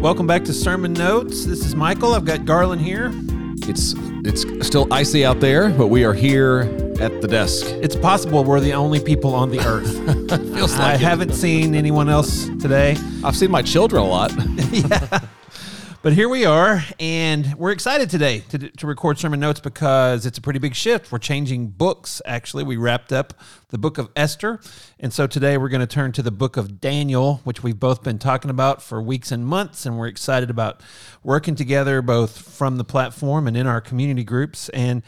Welcome back to Sermon Notes. This is Michael. I've got Garland here. It's it's still icy out there, but we are here at the desk. It's possible we're the only people on the earth. Feels I like it. haven't seen anyone else today. I've seen my children a lot. But here we are, and we're excited today to, to record sermon notes because it's a pretty big shift. We're changing books, actually. We wrapped up the book of Esther, and so today we're going to turn to the book of Daniel, which we've both been talking about for weeks and months, and we're excited about working together both from the platform and in our community groups. And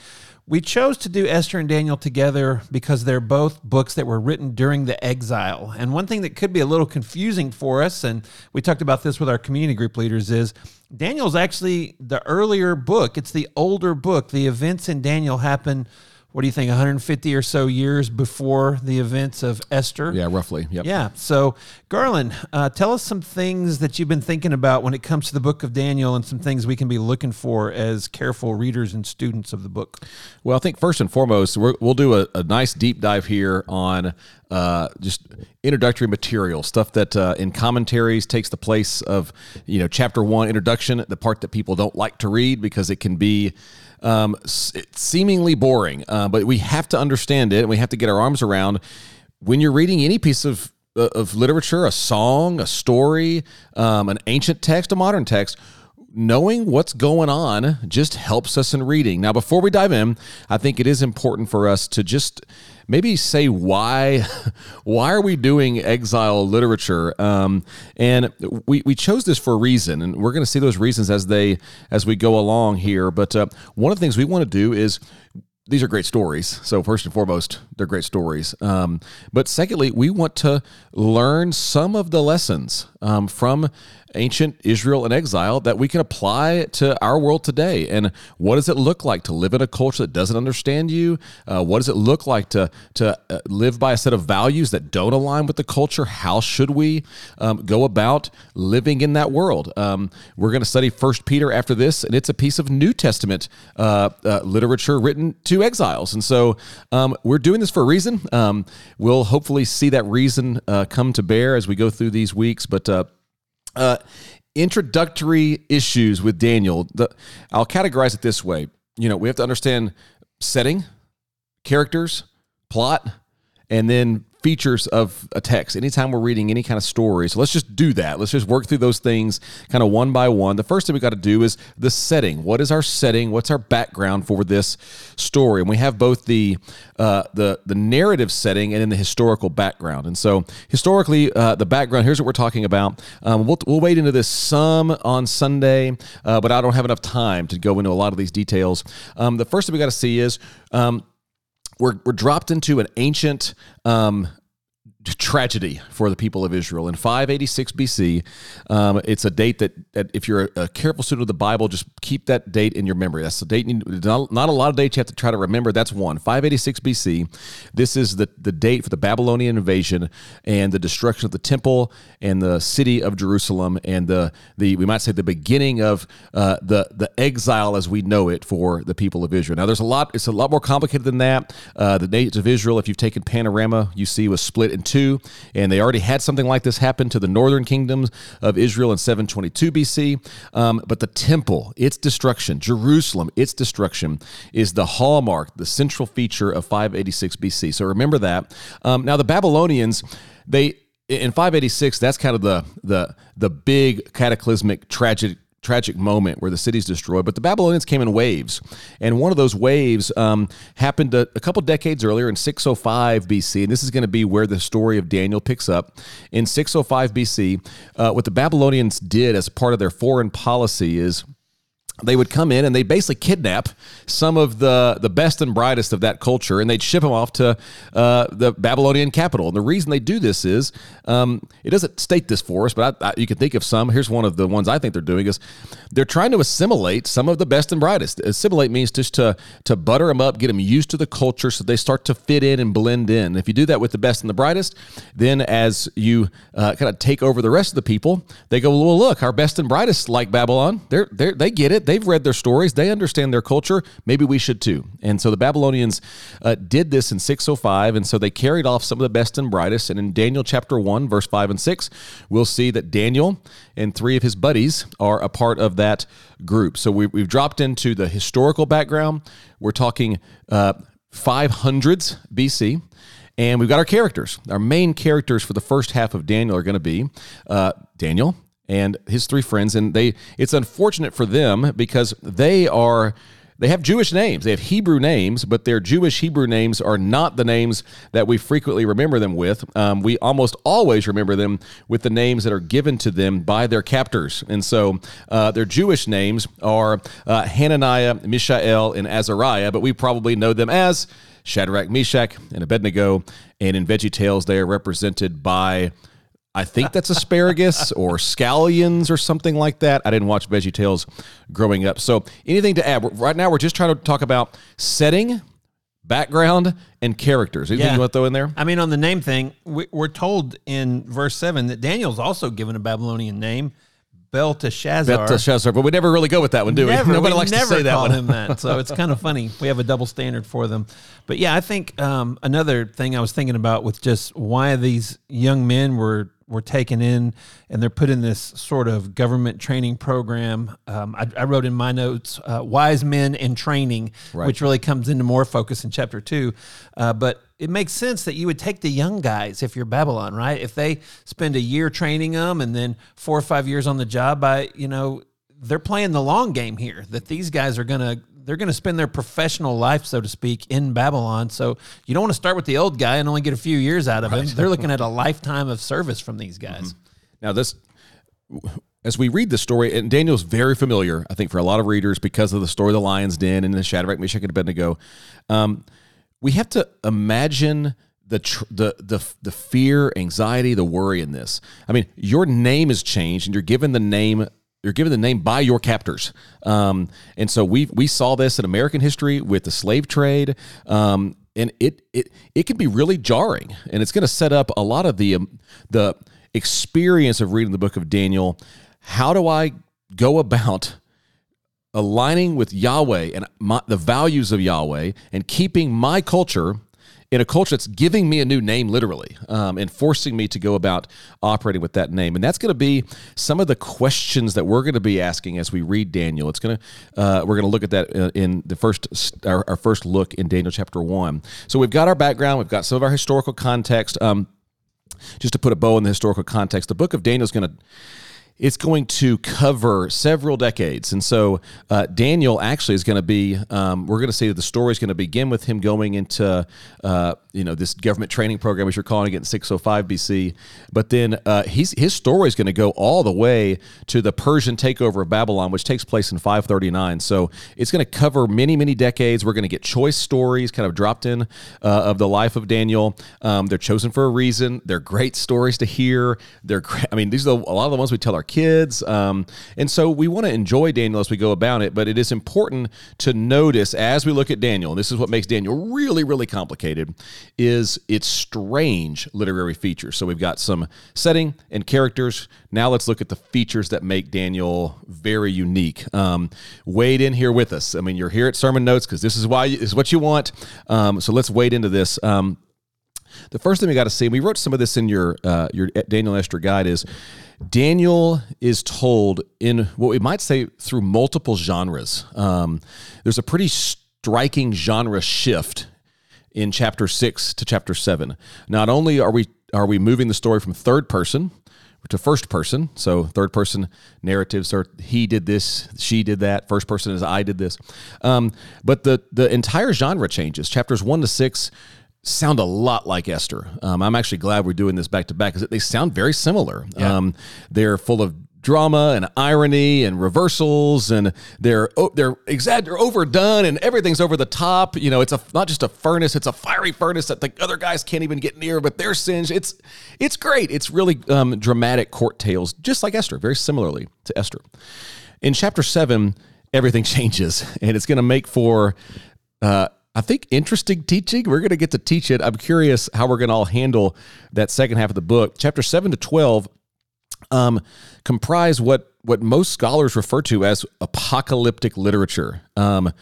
we chose to do Esther and Daniel together because they're both books that were written during the exile. And one thing that could be a little confusing for us, and we talked about this with our community group leaders, is Daniel's actually the earlier book. It's the older book. The events in Daniel happen, what do you think, 150 or so years before the events of Esther? yeah, roughly. Yep. Yeah. So, Garland, uh, tell us some things that you've been thinking about when it comes to the book of Daniel and some things we can be looking for as careful readers and students of the book. Well, I think first and foremost, we're, we'll do a, a nice deep dive here on uh, just introductory material, stuff that uh, in commentaries takes the place of you know chapter one introduction, the part that people don't like to read because it can be um, seemingly boring. Uh, but we have to understand it, and we have to get our arms around when you're reading any piece of of literature, a song, a story, um, an ancient text, a modern text knowing what's going on just helps us in reading. Now, before we dive in, I think it is important for us to just maybe say why why are we doing exile literature um, and we, we chose this for a reason and we're going to see those reasons as they as we go along here but uh, one of the things we want to do is these are great stories. So first and foremost, they're great stories. Um, but secondly, we want to learn some of the lessons um, from ancient Israel and exile that we can apply to our world today. And what does it look like to live in a culture that doesn't understand you? Uh, what does it look like to to uh, live by a set of values that don't align with the culture? How should we um, go about living in that world? Um, we're going to study First Peter after this, and it's a piece of New Testament uh, uh, literature written to exiles. And so um, we're doing this for a reason. Um, we'll hopefully see that reason uh, come to bear as we go through these weeks. But uh, uh, introductory issues with Daniel. The, I'll categorize it this way. You know, we have to understand setting, characters, plot, and then features of a text. Anytime we're reading any kind of story so let's just do that. Let's just work through those things kind of one by one. The first thing we got to do is the setting. What is our setting? What's our background for this story? And we have both the uh, the the narrative setting and then the historical background. And so historically uh, the background here's what we're talking about. Um, we'll, we'll wade into this some on sunday uh, but i don't have enough time to go into a lot of these details. Um, the first thing we got to see is um, we're, we're dropped into an ancient um, tragedy for the people of Israel. In 586 BC, um, it's a date that, that if you're a, careful student of the Bible, just keep that date in your memory. That's the date, you, not, not a lot of dates you have to try to remember. That's one. 586 BC, this is the, the date for the Babylonian invasion and the destruction of the temple and the city of Jerusalem and the, the we might say, the beginning of uh, the, the exile as we know it for the people of Israel. Now, there's a lot, it's a lot more complicated than that. Uh, the dates of Israel, if you've taken Panorama, you see was split into 722, and they already had something like this happen to the northern kingdoms of Israel in 722 BC. Um, but the temple, its destruction, Jerusalem, its destruction, is the hallmark, the central feature of 586 BC. So remember that. Um, now, the Babylonians, they in 586 that's kind of the the the big cataclysmic tragic tragic moment where the city's destroyed but the babylonians came in waves. And one of those waves um, happened a, a couple decades earlier in 605 bc and this is going to be where the story of daniel picks up. In 605 bc uh, what the babylonians did as part of their foreign policy is they would come in and they'd basically kidnap some of the the best and brightest of that culture and they'd ship them off to uh, the Babylonian capital. And the reason they do this is um, it doesn't state this for us, but I, I, you can think of some. Here's one of the ones I think they're doing is they're trying to assimilate some of the best and brightest. Assimilate means just to to butter them up, get them used to the culture, so they start to fit in and blend in. If you do that with the best and the brightest, then as you uh, kind of take over the rest of the people, they go, well, look, our best and brightest like Babylon. They're they're, they get it they've read their stories, they understand their culture. Maybe we should too. And so the Babylonians uh, did this in 605, and so they carried off some of the best and brightest. And in Daniel chapter 1, verse 5 and 6, we'll see that Daniel and three of his buddies are a part of that group. So we, we've dropped into the historical background. We're talking uh, 500s BC. And we've got our characters. Our main characters for the first half of Daniel are going to be uh, Daniel and his three friends. And they it's unfortunate for them because they are they have Jewish names. They have Hebrew names, but their Jewish Hebrew names are not the names that we frequently remember them with. Um, we almost always remember them with the names that are given to them by their captors. And so uh, their Jewish names are uh, Hananiah, Mishael, and Azariah, but we probably know them as Shadrach, Meshach, and Abednego. And in Veggie Tales, they are represented by I think that's asparagus or scallions or something like that. I didn't watch Veggie Tales growing up. So, anything to add? Right now, we're just trying to talk about setting, background, and characters. Anything Yeah. you want to throw in there? I mean, on the name thing, we- we're told in verse 7 that Daniel's also given a Babylonian name, Belteshazzar. Belteshazzar, but we never really go with that one, do we? Never, Nobody we likes to say that one. him that. So it's kind of funny. We have a double standard for them. But yeah, I think um, another thing I was thinking about with just why these young men were were taken in and they're put in this sort of government training program. Um, I, I wrote in my notes, uh, "Wise men in training," which really comes into more focus in chapter two. Uh, but it makes sense that you would take the young guys if you're Babylon, right? If they spend a year training them and then four or five years on the job, by you know they're playing the long game here. That these guys are gonna they're gonna spend their professional life, so to speak, in Babylon. So you don't want to start with the old guy and only get a few years out of him. They're looking at a lifetime of service from these guys. Now, this, as we read the story, and Daniel's very familiar, I think, for a lot of readers because of the story of the lion's den and the Shadrach, Meshach, and Abednego. Um, we have to imagine the, tr- the the the fear, anxiety, the worry in this. I mean, your name is changed, and you're given the name. You're given the name by your captors, um, and so we we saw this in American history with the slave trade, um, and it it it can be really jarring, and it's going to set up a lot of the um, the experience of reading the book of Daniel. How do I go about aligning with Yahweh and my, the values of Yahweh and keeping my culture in a culture that's giving me a new name literally um, and forcing me to go about operating with that name. And that's going to be some of the questions that we're going to be asking as we read daniel. It's going to uh, we're going to look at that uh, in the first our, our first look in daniel chapter 1 so we've got our background we've got some of our historical context. Um, just to put a bow in the historical context the book of daniel is going to it's going to cover several decades. And so uh, Daniel actually is going to be, um, we're going to see that the story is going to begin with him going into, uh, you know, this government training program, as you're calling it in 605 BC. But then uh, his story is going to go all the way to the Persian takeover of Babylon, which takes place in 539. So it's going to cover many, many decades. We're going to get choice stories kind of dropped in uh, of the life of Daniel. Um, they're chosen for a reason. They're great stories to hear. They're. I mean, these are a lot of the ones we tell our kids. Um, and so we want to enjoy Daniel as we go about it, but it is important to notice as we look at Daniel, and this is what makes Daniel really, really complicated, is its strange literary features. So we've got some setting and characters. Now let's look at the features that make Daniel very unique. Um, wade in here with us. I mean, you're here at Sermon Notes because this is why this is what you want. Um, so let's wade into this. Um, the first thing we got to see, we wrote some of this in your uh, your Daniel Esther guide, is Daniel is told in what we might say through multiple genres. Um, there's a pretty striking genre shift in chapter six to chapter seven. Not only are we are we moving the story from third person to first person, so third person narratives are he did this, she did that. First person is I did this, um, but the the entire genre changes. Chapters one to six sound a lot like Esther. Um, I'm actually glad we're doing this back to back because they sound very similar. Um, they're full of drama and irony and reversals and they're oh, they're exag- they're overdone and everything's over the top. You know it's a not just a furnace it's a fiery furnace that the other guys can't even get near but they're singed it's it's great. It's really um, dramatic court tales just like Esther very similarly to Esther. In chapter 7 everything changes and it's going to make for uh, I think interesting teaching. We're going to get to teach it. I'm curious how we're going to all handle that second half of the book. Chapter 7 to 12 um, comprise what what most scholars refer to as apocalyptic literature. Um,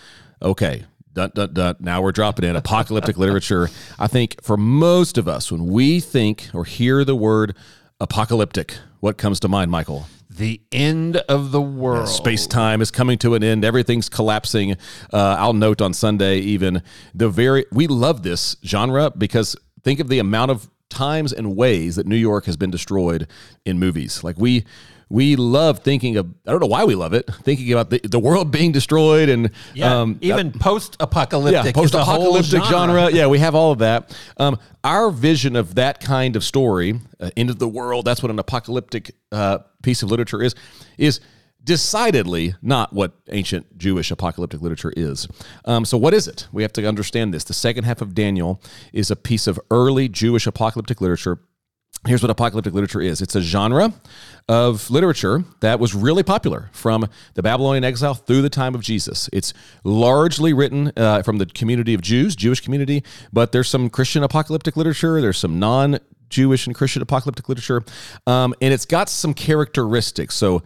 okay, dun, dun, dun. now we're dropping in apocalyptic literature. I think for most of us, when we think or hear the word apocalyptic, what comes to mind, Michael? The end of the world. Space time is coming to an end. Everything's collapsing. Uh, I'll note on Sunday, even the very, we love this genre because think of the amount of times and ways that New York has been destroyed in movies. Like we, we love thinking of I don't know why we love it thinking about the, the world being destroyed and yeah, um, even uh, post-apocalyptic yeah, post-apocalyptic genre. genre. yeah we have all of that um, our vision of that kind of story uh, end of the world that's what an apocalyptic uh, piece of literature is is decidedly not what ancient Jewish apocalyptic literature is. Um, so, what is it? We have to understand this. The second half of Daniel is a piece of early Jewish apocalyptic literature Here's what apocalyptic literature is it's a genre of literature that was really popular from the Babylonian exile through the time of Jesus. It's largely written uh, from the community of Jews, Jewish community, but there's some Christian apocalyptic literature, there's some non Jewish and Christian apocalyptic literature, um, and it's got some characteristics. So,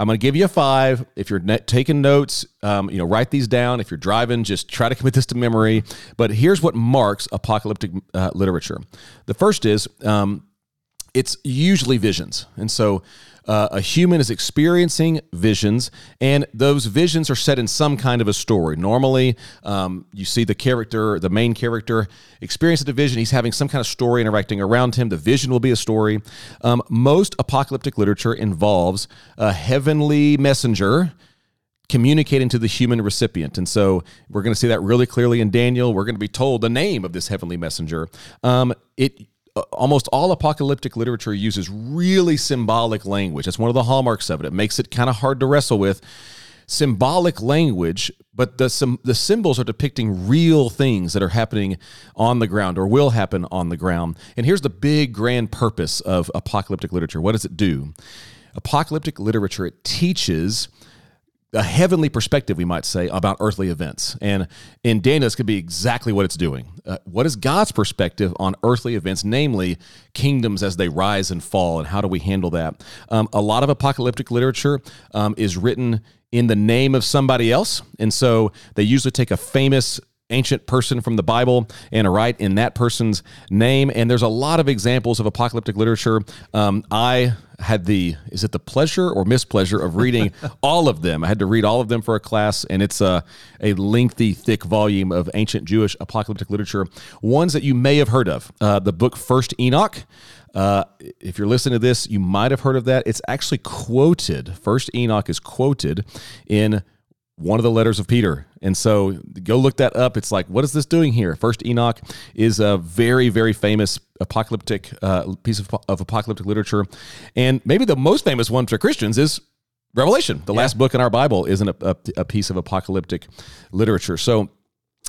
I'm going to give you a five. If you're taking notes, um, you know, write these down. If you're driving, just try to commit this to memory. But here's what marks apocalyptic uh, literature. The first is um, it's usually visions. And so uh, a human is experiencing visions, and those visions are set in some kind of a story. Normally, um, you see the character, the main character, experience a vision. He's having some kind of story interacting around him. The vision will be a story. Um, most apocalyptic literature involves a heavenly messenger communicating to the human recipient. And so we're going to see that really clearly in Daniel. We're going to be told the name of this heavenly messenger. Um, it Uh, almost all apocalyptic literature uses really symbolic language. That's one of the hallmarks of it. It makes it kind of hard to wrestle with. Symbolic language, but the some, the symbols are depicting real things that are happening on the ground or will happen on the ground. And here's the big grand purpose of apocalyptic literature. What does it do? Apocalyptic literature it teaches a heavenly perspective, we might say, about earthly events. And in Daniel, this could be exactly what it's doing. Uh, what is God's perspective on earthly events, namely kingdoms as they rise and fall, and how do we handle that? Um, a lot of apocalyptic literature um, is written in the name of somebody else. And so they usually take a famous ancient person from the Bible and a write in that person's name. And there's a lot of examples of apocalyptic literature. Um, I had the is it the pleasure or mispleasure of reading all of them. I had to read all of them for a class, and it's a a lengthy, thick volume of ancient Jewish apocalyptic literature. Ones that you may have heard of. Uh, the book First Enoch. Uh, if you're listening to this, you might have heard of that. It's actually quoted. First Enoch is quoted in one of the letters of Peter. And so go look that up. It's like, what is this doing here? First Enoch is a very, very famous apocalyptic uh, piece of, of, apocalyptic literature. And maybe the most famous one for Christians is Revelation. The yeah. last book in our Bible is a, a, a piece of apocalyptic literature. So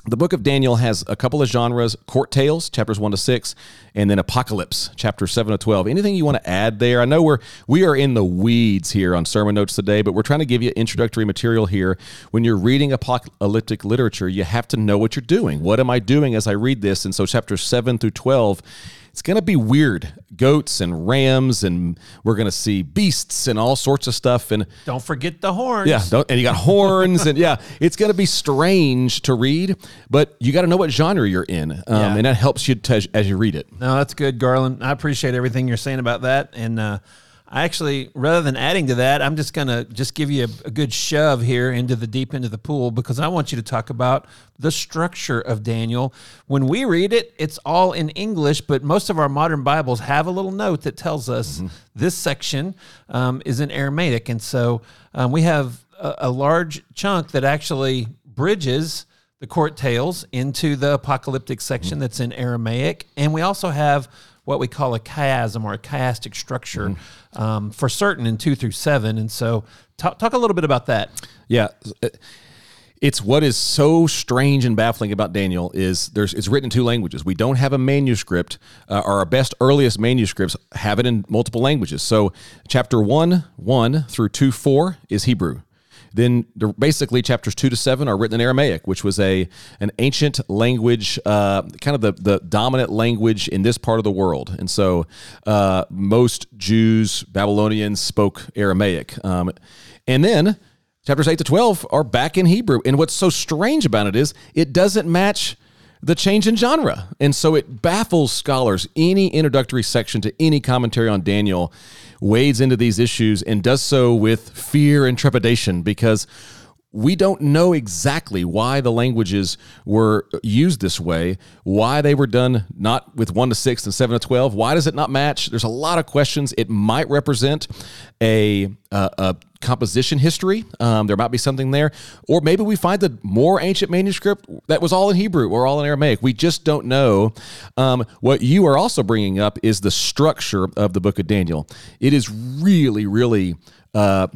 the book of Daniel has a couple of genres court tales, chapters 1 to 6, and then apocalypse, chapters 7 to 12. Anything you want to add there? I know we're we are in the weeds here on sermon notes today, but we're trying to give you introductory material here. When you're reading apocalyptic literature, you have to know what you're doing. What am I doing as I read this? And so chapters 7 through 12 it's going to be weird. Goats and rams, and we're going to see beasts and all sorts of stuff. And don't forget the horns. Yeah, and you got horns, and yeah, it's going to be strange to read, but you got to know what genre you're in, um, yeah. and that helps you to, as you read it. No, that's good, Garland. I appreciate everything you're saying about that, and. Uh, I actually, rather than adding to that, I'm just going to just give you a, a, good shove here into the deep end of the pool because I want you to talk about the structure of Daniel. When we read it, it's all in English, but most of our modern Bibles have a little note that tells us mm-hmm. this section um, is in Aramaic. And so um, we have a, a large chunk that actually bridges the court tales into the apocalyptic section mm-hmm. that's in Aramaic. And we also have what we call a chiasm or a chiastic structure mm-hmm. um, for certain in two through seven. And so, talk, talk a little bit about that. Yeah. It's what is so strange and baffling about Daniel is there's it's written in two languages. We don't have a manuscript. Uh, our best earliest manuscripts have it in multiple languages. So chapter one one through two four is Hebrew. Then the, basically chapters two to seven are written in Aramaic, which was a an ancient language, uh, kind of the the dominant language in this part of the world. And so uh, most Jews, Babylonians spoke Aramaic. Um, and then chapters eight to twelve are back in Hebrew. And what's so strange about it is it doesn't match the change in genre. And so it baffles scholars. Any introductory section to any commentary on Daniel wades into these issues and does so with fear and trepidation because we don't know exactly why the languages were used this way, why they were done not with 1 to 6 and 7 to 12. Why does it not match? There's a lot of questions. It might represent a, a composition history. Um, there might be something there. Or maybe we find the more ancient manuscript that was all in Hebrew or all in Aramaic. We just don't know. Um, what you are also bringing up is the structure of the book of Daniel. It is really, really. Uh,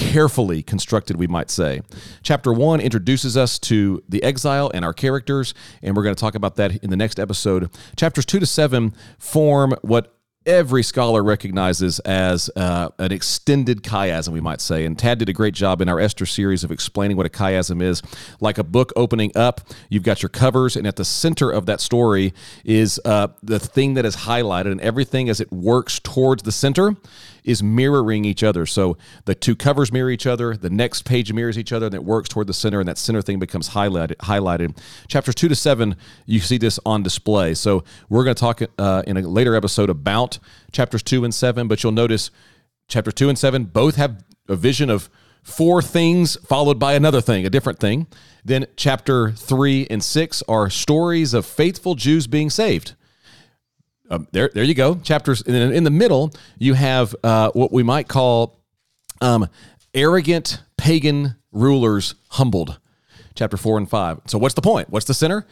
carefully constructed, we might say. Chapter one introduces us to the exile and our characters, and we're going to talk about that in the next episode. Chapters two to seven form what every scholar recognizes as uh, an extended chiasm, we might say. And Tad did a great job in our Esther series of explaining what a chiasm is. Like a book opening up, you've got your covers, and at the center of that story is uh, the thing that is highlighted, and everything as it works towards the center is mirroring each other. So the two covers mirror each other, the next page mirrors each other, and it works toward the center, and that center thing becomes highlighted. Highlighted. Chapters two to seven, you see this on display. So we're going to talk uh, in a later episode about chapters two and seven, but you'll notice chapter two and seven both have a vision of four things followed by another thing, a different thing. Then chapter three and six are stories of faithful Jews being saved. Um, there, there you go. Chapters in, in the middle, you have uh, what we might call um, arrogant pagan rulers humbled. Chapter four and five. So, what's the point? What's the center?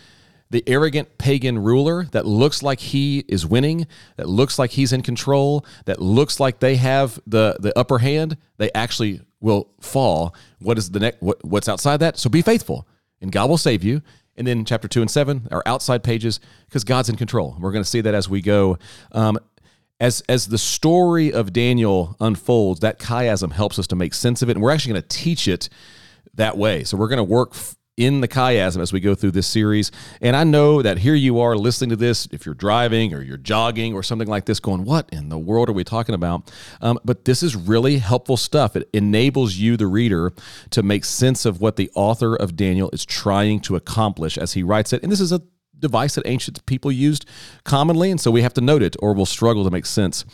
The arrogant pagan ruler that looks like he is winning, that looks like he's in control, that looks like they have the the upper hand. They actually will fall. What is the next? What, what's outside that? So be faithful, and God will save you. And then chapter two and seven are outside pages because God's in control. We're going to see that as we go. Um, as as the story of Daniel unfolds, that chiasm helps us to make sense of it, and we're actually going to teach it that way. So we're going to work in the chiasm as we go through this series. And I know that here you are listening to this, if you're driving or you're jogging or something like this, going, What in the world are we talking about? Um, but this is really helpful stuff. It enables you, the reader, to make sense of what the author of Daniel is trying to accomplish as he writes it. And this is a device that ancient people used commonly. And so we have to note it or we'll struggle to make sense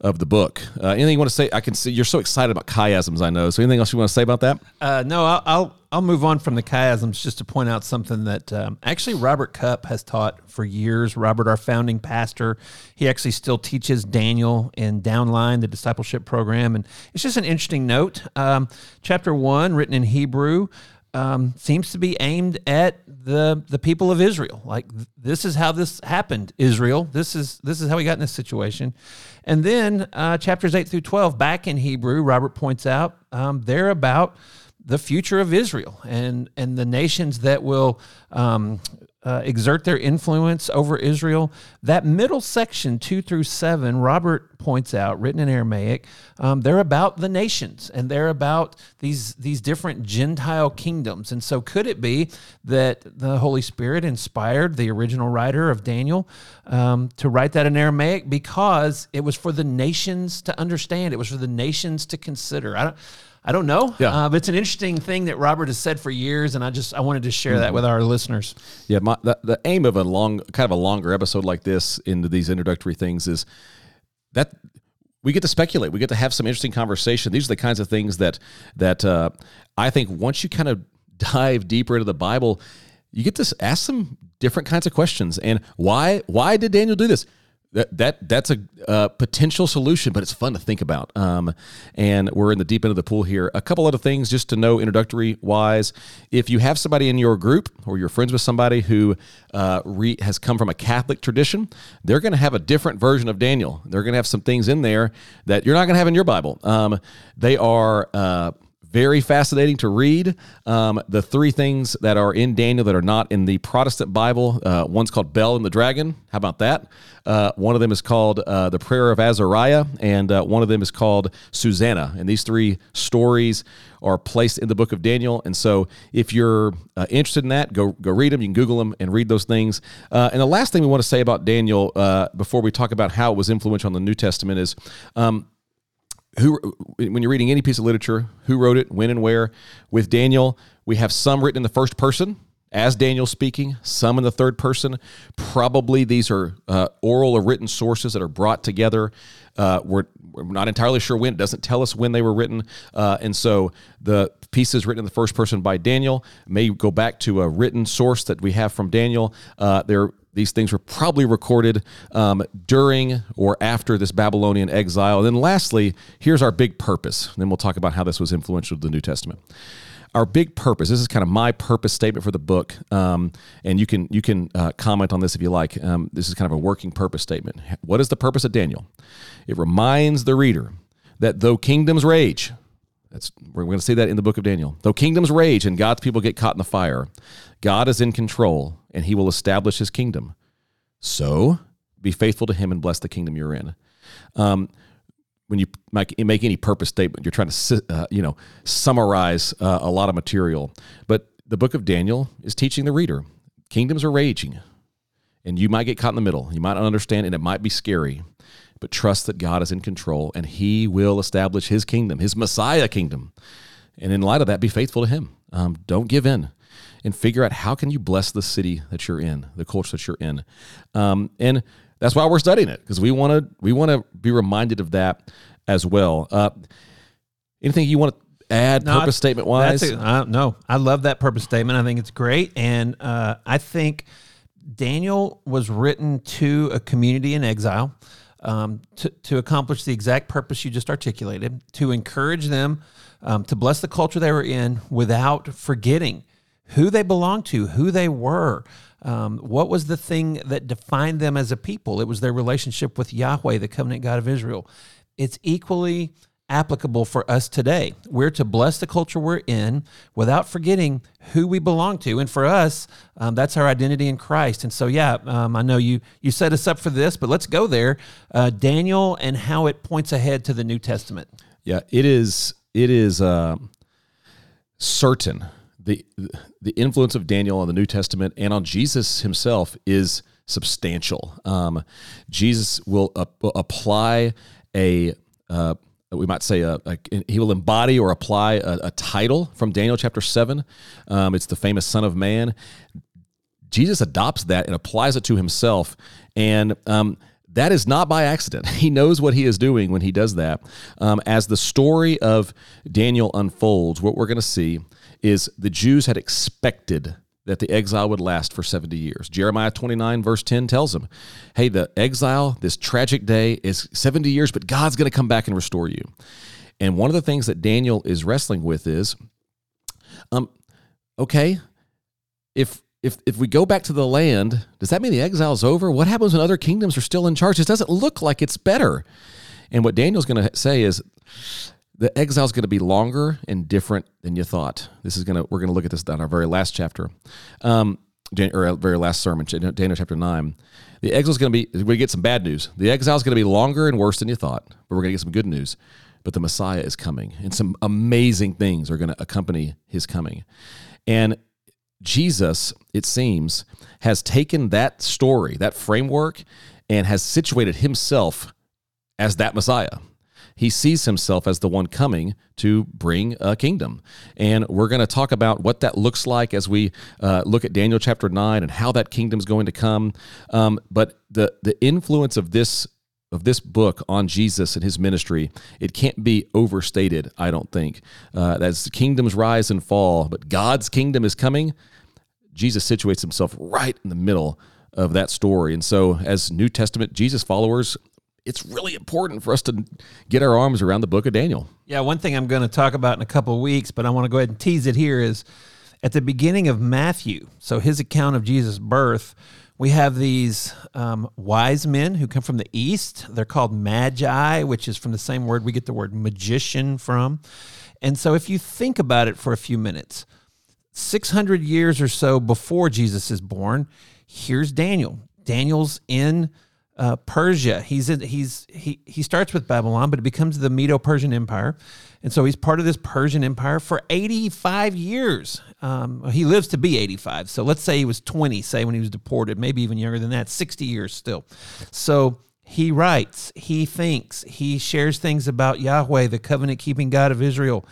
of the book. Uh, anything you want to say? I can see you're so excited about chiasms. I know. So anything else you want to say about that? Uh, no, I'll, I'll, I'll move on from the chiasms just to point out something that um, actually Robert Cupp has taught for years. Robert, our founding pastor, he actually still teaches Daniel in Downline, the discipleship program, and it's just an interesting note. Um, chapter one, written in Hebrew. Um, seems to be aimed at the the people of Israel. Like th- this is how this happened, Israel. This is this is how we got in this situation. And then uh, chapters 8 through 12, back in Hebrew, Robert points out um, they're about the future of Israel and, and the nations that will um, uh, exert their influence over Israel. That middle section, two through seven, Robert points out, written in Aramaic, um, they're about the nations and they're about these these different Gentile kingdoms. And so, could it be that the Holy Spirit inspired the original writer of Daniel um, to write that in Aramaic because it was for the nations to understand, it was for the nations to consider. I don't. I don't know. Yeah. Uh, but it's an interesting thing that Robert has said for years, and I just I wanted to share Mm-hmm. that with our listeners. Yeah, my, the, the aim of a long, kind of a longer episode like this into these introductory things is that we get to speculate. We get to have some interesting conversation. These are the kinds of things that that uh, I think once you kind of dive deeper into the Bible, you get to ask some different kinds of questions. And why why did Daniel do this? That, that that's a uh, potential solution, but it's fun to think about. Um, and we're in the deep end of the pool here. A couple other things just to know, introductory wise. If you have somebody in your group or you're friends with somebody who uh, re- has come from a Catholic tradition, they're going to have a different version of Daniel. They're going to have some things in there that you're not going to have in your Bible. Um, they are. Uh, very fascinating to read. Um, the three things that are in Daniel that are not in the Protestant Bible uh, one's called Bel and the Dragon. How about that? Uh, one of them is called uh, The Prayer of Azariah, and uh, one of them is called Susanna. And these three stories are placed in the book of Daniel. And so, if you're uh, interested in that, go go read them. You can Google them and read those things. Uh, and the last thing we want to say about Daniel before we talk about how it was influential on the New Testament is. Um, who when you're reading any piece of literature who wrote it when and where with daniel we have some written in the first person as daniel speaking some in the third person probably these are uh, oral or written sources that are brought together uh, we're, we're, not entirely sure when it doesn't tell us when they were written uh, and so the pieces written in the first person by daniel may go back to a written source that we have from daniel uh, they're these things were probably recorded um, during or after this Babylonian exile. And then lastly, here's our big purpose. And then we'll talk about how this was influential to the New Testament. Our big purpose. This is kind of my purpose statement for the book, um, and you can you can uh, comment on this if you like. Um, this is kind of a working purpose statement. What is the purpose of Daniel? It reminds the reader that though kingdoms rage, that's we're going to see that in the book of Daniel. Though kingdoms rage and God's people get caught in the fire, God is in control and he will establish his kingdom. So be faithful to him and bless the kingdom you're in. Um, when you make, make, any purpose statement, you're trying to uh, you know summarize uh, a lot of material. But the book of Daniel is teaching the reader kingdoms are raging, and you might get caught in the middle. You might not understand, and it might be scary. But trust that God is in control, and He will establish His kingdom, His Messiah kingdom. And in light of that, be faithful to Him. Um, don't give in and figure out how can you bless the city that you're in, the culture that you're in. Um, and that's why we're studying it because we want to we want to be reminded of that as well. Uh, anything you want to add no, purpose statement wise? Uh, no, I love that purpose statement. I think it's great, and uh, I think Daniel was written to a community in exile. Um, to, to accomplish the exact purpose you just articulated, to encourage them um, to bless the culture they were in without forgetting who they belonged to, who they were. Um, what was the thing that defined them as a people? It was their relationship with Yahweh, the covenant God of Israel. It's equally applicable for us today. We're to bless the culture we're in without forgetting who we belong to. And for us, um, that's our identity in Christ. And so, yeah, um, I know you you set us up for this, but let's go there. Uh, Daniel and how it points ahead to the New Testament. Yeah, it is. It is uh, certain the the influence of Daniel on the New Testament and on Jesus himself is substantial. Um, Jesus will apply a uh, we might say a, a, he will embody or apply a, a title from Daniel chapter seven. Um, it's the famous Son of Man. Jesus adopts that and applies it to himself, and um, that is not by accident. He knows what he is doing when he does that. Um, as the story of Daniel unfolds, what we're going to see is the Jews had expected that the exile would last for 70 years. Jeremiah 29, verse 10 tells them, hey, the exile, this tragic day, is 70 years, but God's going to come back and restore you. And one of the things that Daniel is wrestling with is, um, okay, if if if we go back to the land, does that mean the exile is over? What happens when other kingdoms are still in charge? It doesn't look like it's better. And what Daniel's going to say is, the exile is going to be longer and different than you thought. This is going to we're going to look at this on our very last chapter, um, or our very last sermon, Daniel chapter nine. The exile is going to be we get some bad news. The exile is going to be longer and worse than you thought, but we're going to get some good news. But the Messiah is coming, and some amazing things are going to accompany his coming. And Jesus, it seems, has taken that story, that framework, and has situated himself as that Messiah he sees himself as the one coming to bring a kingdom. And we're going to talk about what that looks like as we uh, look at Daniel chapter 9 and how that kingdom is going to come. Um, but the, the influence of this of this book on Jesus and his ministry, it can't be overstated, I don't think. Uh, as kingdoms rise and fall, but God's kingdom is coming, Jesus situates himself right in the middle of that story. And so, as New Testament Jesus followers, it's really important for us to get our arms around the book of Daniel. Yeah, one thing I'm going to talk about in a couple of weeks, but I want to go ahead and tease it here is at the beginning of Matthew, so his account of Jesus' birth, we have these um, wise men who come from the east. They're called magi, which is from the same word we get the word magician from. And so, if you think about it for a few minutes, 600 years or so before Jesus is born, here's Daniel. Daniel's in uh, Persia. He's in, he's he he starts with Babylon, but it becomes the Medo-Persian Empire, and so he's part of this Persian Empire for 85 years. Um, he lives to be 85. So let's say he was 20, say when he was deported, maybe even younger than that, 60 years still. So he writes, he thinks, he shares things about Yahweh, the covenant keeping God of Israel,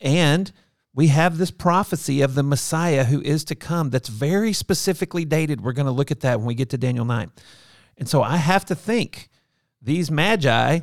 and we have this prophecy of the Messiah who is to come that's very specifically dated. We're going to look at that when we get to Daniel 9. And so I have to think these magi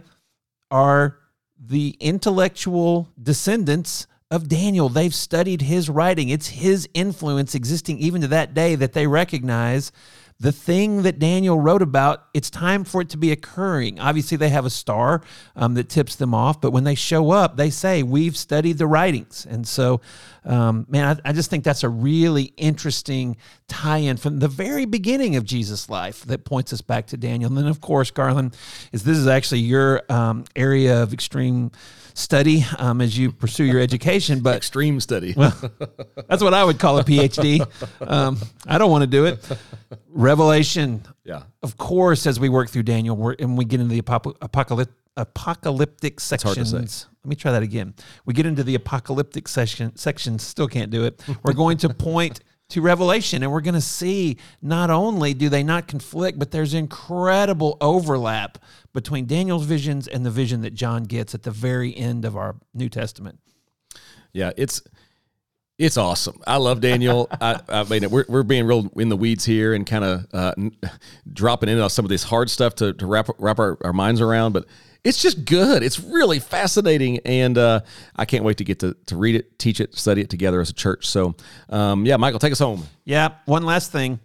are the intellectual descendants of Daniel. They've studied his writing, it's his influence existing even to that day that they recognize the thing that Daniel wrote about, it's time for it to be occurring. Obviously, they have a star um, that tips them off, but when they show up, they say, We've studied the writings. And so, um, man, I, I, just think that's a really interesting tie in from the very beginning of Jesus' life that points us back to Daniel. And then, of course, Garland, is this is actually your um, area of extreme study um, as you pursue your education. But extreme study. well, that's what I would call a PhD. Um, I don't want to do it. Revelation. Yeah. Of course, as we work through Daniel and we get into the apocalyptic apocalyptic sections. Let me try that again. We get into the apocalyptic section sections. Still can't do it. We're going to point to Revelation, and we're going to see not only do they not conflict, but there's incredible overlap between Daniel's visions and the vision that John gets at the very end of our New Testament. Yeah, it's it's awesome. I love Daniel. I, I, mean, we're, we're being real in the weeds here and kind of uh, dropping into some of this hard stuff to, to wrap wrap our, our minds around. But it's just good. It's really fascinating, and uh, I can't wait to get to, to read it, teach it, study it together as a church. So, um, yeah, Michael, take us home. Yeah. One last thing.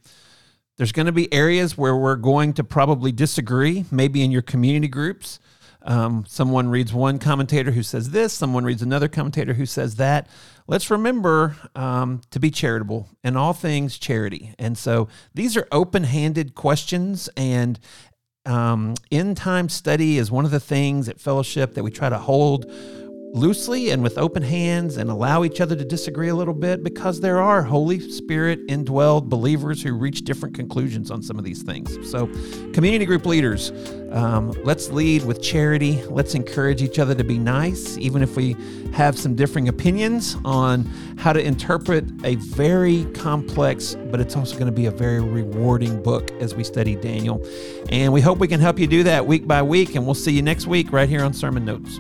There's going to be areas where we're going to probably disagree, maybe in your community groups. Um, someone reads one commentator who says this, someone reads another commentator who says that. Let's remember um, to be charitable in all things charity. And so these are open handed questions, and um, end time study is one of the things at fellowship that we try to hold loosely and with open hands and allow each other to disagree a little bit because there are Holy Spirit indwelled believers who reach different conclusions on some of these things. So, community group leaders, um, let's lead with charity. Let's encourage each other to be nice, even if we have some differing opinions on how to interpret a very complex, but it's also going to be a very rewarding book as we study Daniel. And we hope we can help you do that week by week. And we'll see you next week right here on Sermon Notes.